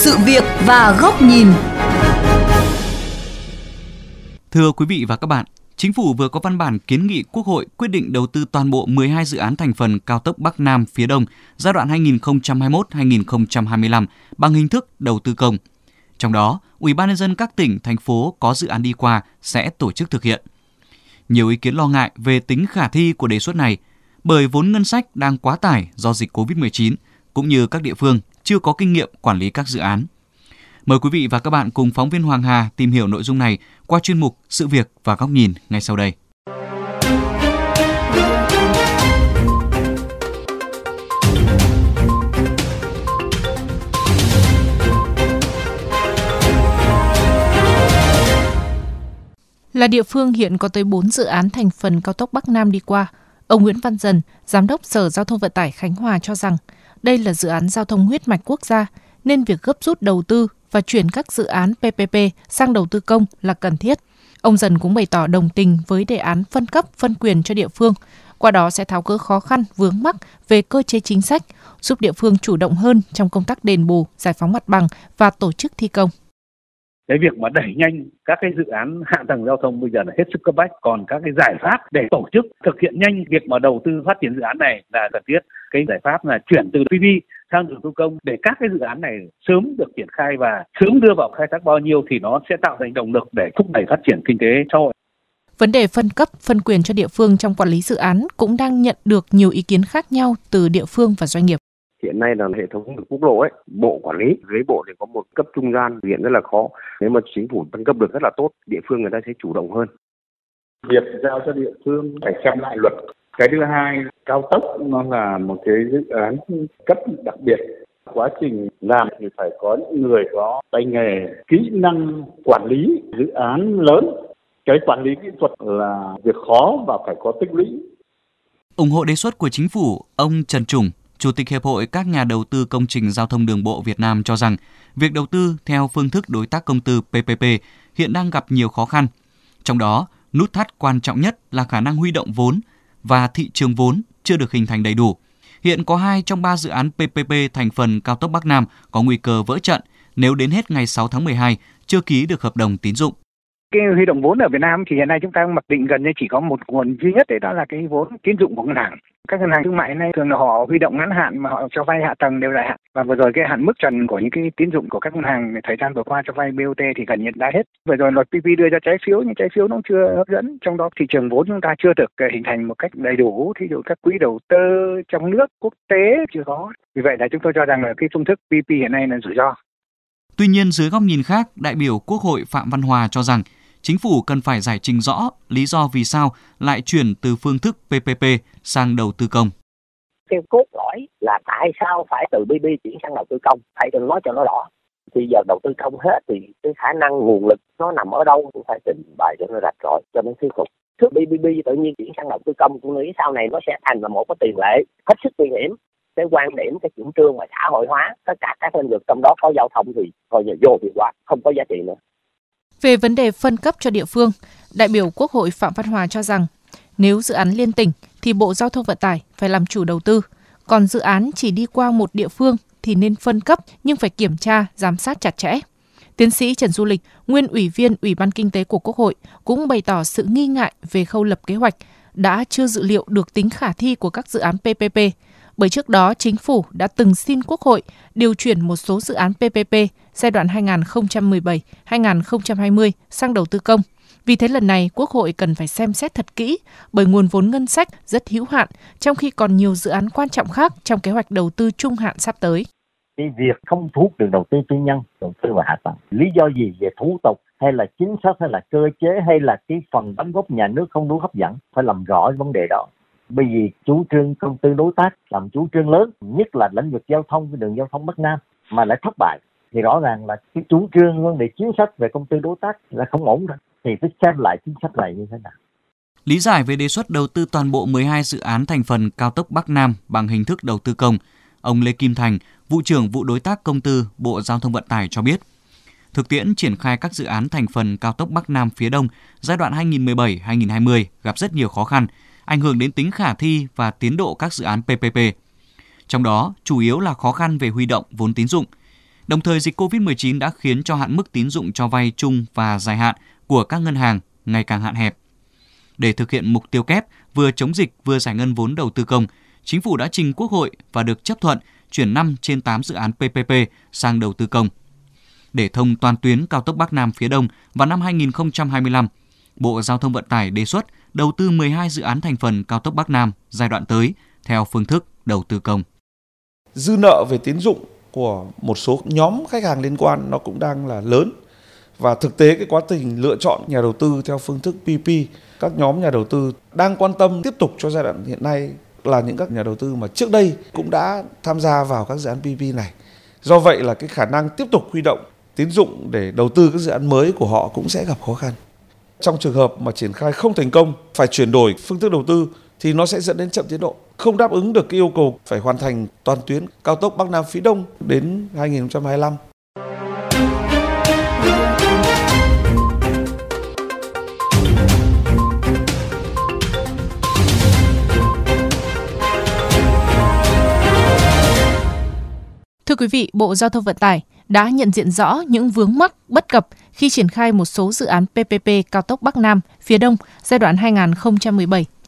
sự việc và góc nhìn. Thưa quý vị và các bạn, Chính phủ vừa có văn bản kiến nghị Quốc hội quyết định đầu tư toàn bộ 12 dự án thành phần cao tốc Bắc Nam phía Đông giai đoạn 2021-2025 bằng hình thức đầu tư công. Trong đó, Ủy ban nhân dân các tỉnh, thành phố có dự án đi qua sẽ tổ chức thực hiện. Nhiều ý kiến lo ngại về tính khả thi của đề xuất này bởi vốn ngân sách đang quá tải do dịch COVID-19 cũng như các địa phương chưa có kinh nghiệm quản lý các dự án. Mời quý vị và các bạn cùng phóng viên Hoàng Hà tìm hiểu nội dung này qua chuyên mục Sự việc và góc nhìn ngay sau đây. Là địa phương hiện có tới 4 dự án thành phần cao tốc Bắc Nam đi qua, ông Nguyễn Văn Dần, Giám đốc Sở Giao thông Vận tải Khánh Hòa cho rằng đây là dự án giao thông huyết mạch quốc gia, nên việc gấp rút đầu tư và chuyển các dự án PPP sang đầu tư công là cần thiết. Ông Dần cũng bày tỏ đồng tình với đề án phân cấp, phân quyền cho địa phương, qua đó sẽ tháo gỡ khó khăn, vướng mắc về cơ chế chính sách, giúp địa phương chủ động hơn trong công tác đền bù, giải phóng mặt bằng và tổ chức thi công. Cái việc mà đẩy nhanh các cái dự án hạ tầng giao thông bây giờ là hết sức cấp bách. Còn các cái giải pháp để tổ chức thực hiện nhanh việc mà đầu tư phát triển dự án này là cần thiết cái giải pháp là chuyển từ PV sang đầu tư công để các cái dự án này sớm được triển khai và sớm đưa vào khai thác bao nhiêu thì nó sẽ tạo thành động lực để thúc đẩy phát triển kinh tế xã hội. Vấn đề phân cấp, phân quyền cho địa phương trong quản lý dự án cũng đang nhận được nhiều ý kiến khác nhau từ địa phương và doanh nghiệp. Hiện nay là hệ thống đường quốc lộ ấy bộ quản lý dưới bộ thì có một cấp trung gian hiện rất là khó. Nếu mà chính phủ phân cấp được rất là tốt địa phương người ta sẽ chủ động hơn. Việc giao cho địa phương phải xem lại luật cái thứ hai cao tốc nó là một cái dự án cấp đặc biệt. Quá trình làm thì phải có những người có tay nghề kỹ năng quản lý dự án lớn. Cái quản lý kỹ thuật là việc khó và phải có tích lũy. Ủng hộ đề xuất của chính phủ ông Trần Trùng Chủ tịch Hiệp hội các nhà đầu tư công trình giao thông đường bộ Việt Nam cho rằng, việc đầu tư theo phương thức đối tác công tư PPP hiện đang gặp nhiều khó khăn. Trong đó, nút thắt quan trọng nhất là khả năng huy động vốn và thị trường vốn chưa được hình thành đầy đủ. Hiện có 2 trong 3 dự án PPP thành phần cao tốc Bắc Nam có nguy cơ vỡ trận nếu đến hết ngày 6 tháng 12 chưa ký được hợp đồng tín dụng. Cái huy động vốn ở Việt Nam thì hiện nay chúng ta mặc định gần như chỉ có một nguồn duy nhất đấy đó là cái vốn tín dụng của ngân hàng. Các ngân hàng thương mại hiện nay thường là họ huy động ngắn hạn mà họ cho vay hạ tầng đều là hạn. Và vừa rồi cái hạn mức trần của những cái tín dụng của các ngân hàng thời gian vừa qua cho vay BOT thì gần như đã hết. Vừa rồi luật PP đưa ra trái phiếu nhưng trái phiếu nó chưa hấp dẫn. Trong đó thị trường vốn chúng ta chưa được ờ, hình thành một cách đầy đủ. Thí dụ các quỹ đầu tư trong nước quốc tế chưa có. Vì vậy là chúng tôi cho rằng là cái phương thức PP hiện nay là rủi ro. Tuy nhiên dưới góc nhìn khác, đại biểu Quốc hội Phạm Văn Hòa cho rằng chính phủ cần phải giải trình rõ lý do vì sao lại chuyển từ phương thức PPP sang đầu tư công. Cái cốt lõi là tại sao phải từ BB chuyển sang đầu tư công, phải đừng nói cho nó rõ. Thì giờ đầu tư công hết thì cái khả năng nguồn lực nó nằm ở đâu cũng phải trình bày cho nó rạch rồi, cho nó thuyết phục. Trước BBB tự nhiên chuyển sang đầu tư công, tôi nghĩ sau này nó sẽ thành là một cái tiền lệ hết sức nguy hiểm cái quan điểm cái chủ trương và xã hội hóa tất cả các lĩnh vực trong đó có giao thông thì coi như vô hiệu quả không có giá trị nữa về vấn đề phân cấp cho địa phương, đại biểu Quốc hội Phạm Văn Hòa cho rằng nếu dự án liên tỉnh thì Bộ Giao thông Vận tải phải làm chủ đầu tư, còn dự án chỉ đi qua một địa phương thì nên phân cấp nhưng phải kiểm tra, giám sát chặt chẽ. Tiến sĩ Trần Du Lịch, nguyên ủy viên Ủy ban Kinh tế của Quốc hội, cũng bày tỏ sự nghi ngại về khâu lập kế hoạch, đã chưa dự liệu được tính khả thi của các dự án PPP, bởi trước đó chính phủ đã từng xin Quốc hội điều chuyển một số dự án PPP giai đoạn 2017-2020 sang đầu tư công. Vì thế lần này Quốc hội cần phải xem xét thật kỹ bởi nguồn vốn ngân sách rất hữu hạn, trong khi còn nhiều dự án quan trọng khác trong kế hoạch đầu tư trung hạn sắp tới. Cái việc không thu hút được đầu tư tư nhân, đầu tư vào hạ tầng, lý do gì về thủ tục hay là chính sách hay là cơ chế hay là cái phần đóng góp nhà nước không đủ hấp dẫn, phải làm rõ vấn đề đó bởi vì chủ trương công tư đối tác làm chủ trương lớn nhất là lĩnh vực giao thông với đường giao thông bắc nam mà lại thất bại. Thì rõ ràng là cái chủ trương vấn đề chính sách về công tư đối tác là không ổn rồi. Thì phải xem lại chính sách này như thế nào. Lý giải về đề xuất đầu tư toàn bộ 12 dự án thành phần cao tốc Bắc Nam bằng hình thức đầu tư công, ông Lê Kim Thành, vụ trưởng vụ đối tác công tư Bộ Giao thông Vận tải cho biết, thực tiễn triển khai các dự án thành phần cao tốc Bắc Nam phía Đông giai đoạn 2017-2020 gặp rất nhiều khó khăn ảnh hưởng đến tính khả thi và tiến độ các dự án PPP. Trong đó, chủ yếu là khó khăn về huy động vốn tín dụng. Đồng thời, dịch COVID-19 đã khiến cho hạn mức tín dụng cho vay chung và dài hạn của các ngân hàng ngày càng hạn hẹp. Để thực hiện mục tiêu kép vừa chống dịch vừa giải ngân vốn đầu tư công, Chính phủ đã trình Quốc hội và được chấp thuận chuyển 5 trên 8 dự án PPP sang đầu tư công. Để thông toàn tuyến cao tốc Bắc Nam phía Đông vào năm 2025, Bộ Giao thông Vận tải đề xuất đầu tư 12 dự án thành phần cao tốc Bắc Nam giai đoạn tới theo phương thức đầu tư công. Dư nợ về tín dụng của một số nhóm khách hàng liên quan nó cũng đang là lớn và thực tế cái quá trình lựa chọn nhà đầu tư theo phương thức PP các nhóm nhà đầu tư đang quan tâm tiếp tục cho giai đoạn hiện nay là những các nhà đầu tư mà trước đây cũng đã tham gia vào các dự án PP này. Do vậy là cái khả năng tiếp tục huy động tín dụng để đầu tư các dự án mới của họ cũng sẽ gặp khó khăn. Trong trường hợp mà triển khai không thành công, phải chuyển đổi phương thức đầu tư thì nó sẽ dẫn đến chậm tiến độ, không đáp ứng được cái yêu cầu phải hoàn thành toàn tuyến cao tốc Bắc Nam phía Đông đến 2025. Thưa quý vị, Bộ Giao thông Vận tải đã nhận diện rõ những vướng mắc bất cập khi triển khai một số dự án PPP cao tốc Bắc Nam phía Đông giai đoạn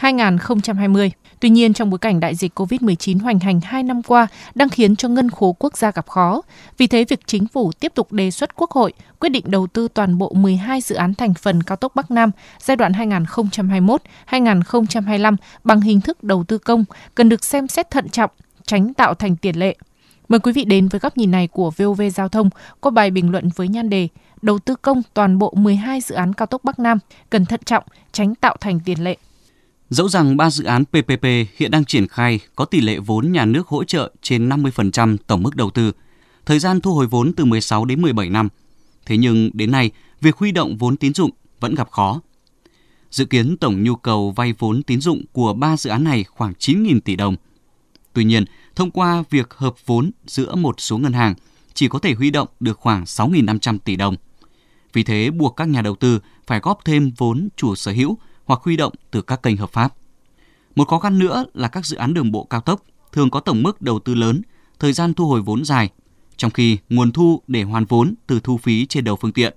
2017-2020. Tuy nhiên, trong bối cảnh đại dịch COVID-19 hoành hành 2 năm qua đang khiến cho ngân khố quốc gia gặp khó. Vì thế, việc chính phủ tiếp tục đề xuất Quốc hội quyết định đầu tư toàn bộ 12 dự án thành phần cao tốc Bắc Nam giai đoạn 2021-2025 bằng hình thức đầu tư công cần được xem xét thận trọng, tránh tạo thành tiền lệ. Mời quý vị đến với góc nhìn này của VOV Giao thông có bài bình luận với nhan đề Đầu tư công toàn bộ 12 dự án cao tốc Bắc Nam cần thận trọng, tránh tạo thành tiền lệ. Dẫu rằng ba dự án PPP hiện đang triển khai có tỷ lệ vốn nhà nước hỗ trợ trên 50% tổng mức đầu tư, thời gian thu hồi vốn từ 16 đến 17 năm. Thế nhưng đến nay, việc huy động vốn tín dụng vẫn gặp khó. Dự kiến tổng nhu cầu vay vốn tín dụng của ba dự án này khoảng 9.000 tỷ đồng. Tuy nhiên, thông qua việc hợp vốn giữa một số ngân hàng, chỉ có thể huy động được khoảng 6.500 tỷ đồng. Vì thế, buộc các nhà đầu tư phải góp thêm vốn chủ sở hữu hoặc huy động từ các kênh hợp pháp. Một khó khăn nữa là các dự án đường bộ cao tốc thường có tổng mức đầu tư lớn, thời gian thu hồi vốn dài, trong khi nguồn thu để hoàn vốn từ thu phí trên đầu phương tiện.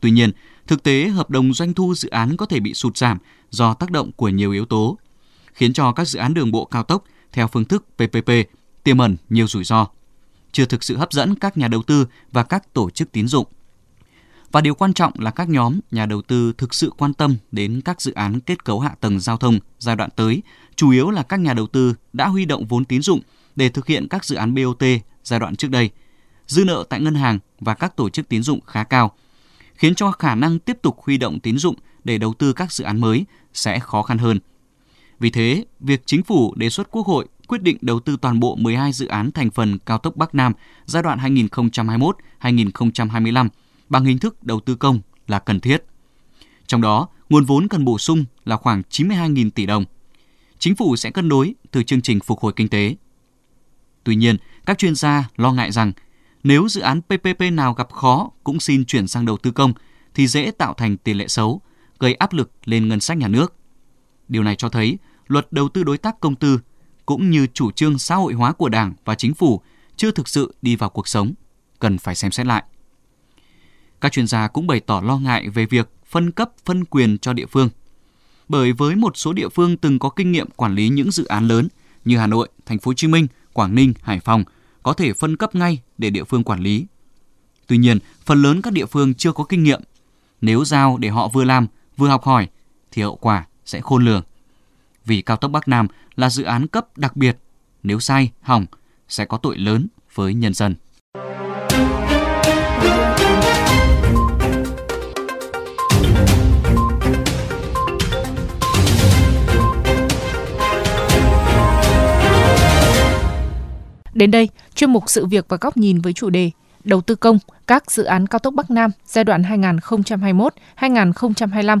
Tuy nhiên, thực tế hợp đồng doanh thu dự án có thể bị sụt giảm do tác động của nhiều yếu tố, khiến cho các dự án đường bộ cao tốc theo phương thức PPP tiềm ẩn nhiều rủi ro, chưa thực sự hấp dẫn các nhà đầu tư và các tổ chức tín dụng. Và điều quan trọng là các nhóm nhà đầu tư thực sự quan tâm đến các dự án kết cấu hạ tầng giao thông giai đoạn tới, chủ yếu là các nhà đầu tư đã huy động vốn tín dụng để thực hiện các dự án BOT giai đoạn trước đây. Dư nợ tại ngân hàng và các tổ chức tín dụng khá cao, khiến cho khả năng tiếp tục huy động tín dụng để đầu tư các dự án mới sẽ khó khăn hơn. Vì thế, việc chính phủ đề xuất Quốc hội quyết định đầu tư toàn bộ 12 dự án thành phần cao tốc Bắc Nam giai đoạn 2021-2025 bằng hình thức đầu tư công là cần thiết. Trong đó, nguồn vốn cần bổ sung là khoảng 92.000 tỷ đồng. Chính phủ sẽ cân đối từ chương trình phục hồi kinh tế. Tuy nhiên, các chuyên gia lo ngại rằng nếu dự án PPP nào gặp khó cũng xin chuyển sang đầu tư công thì dễ tạo thành tiền lệ xấu, gây áp lực lên ngân sách nhà nước. Điều này cho thấy luật đầu tư đối tác công tư cũng như chủ trương xã hội hóa của Đảng và chính phủ chưa thực sự đi vào cuộc sống, cần phải xem xét lại. Các chuyên gia cũng bày tỏ lo ngại về việc phân cấp phân quyền cho địa phương. Bởi với một số địa phương từng có kinh nghiệm quản lý những dự án lớn như Hà Nội, Thành phố Hồ Chí Minh, Quảng Ninh, Hải Phòng có thể phân cấp ngay để địa phương quản lý. Tuy nhiên, phần lớn các địa phương chưa có kinh nghiệm. Nếu giao để họ vừa làm, vừa học hỏi thì hậu quả sẽ khôn lường. Vì cao tốc Bắc Nam là dự án cấp đặc biệt, nếu sai, hỏng sẽ có tội lớn với nhân dân. Đến đây, chuyên mục sự việc và góc nhìn với chủ đề Đầu tư công, các dự án cao tốc Bắc Nam giai đoạn 2021-2025,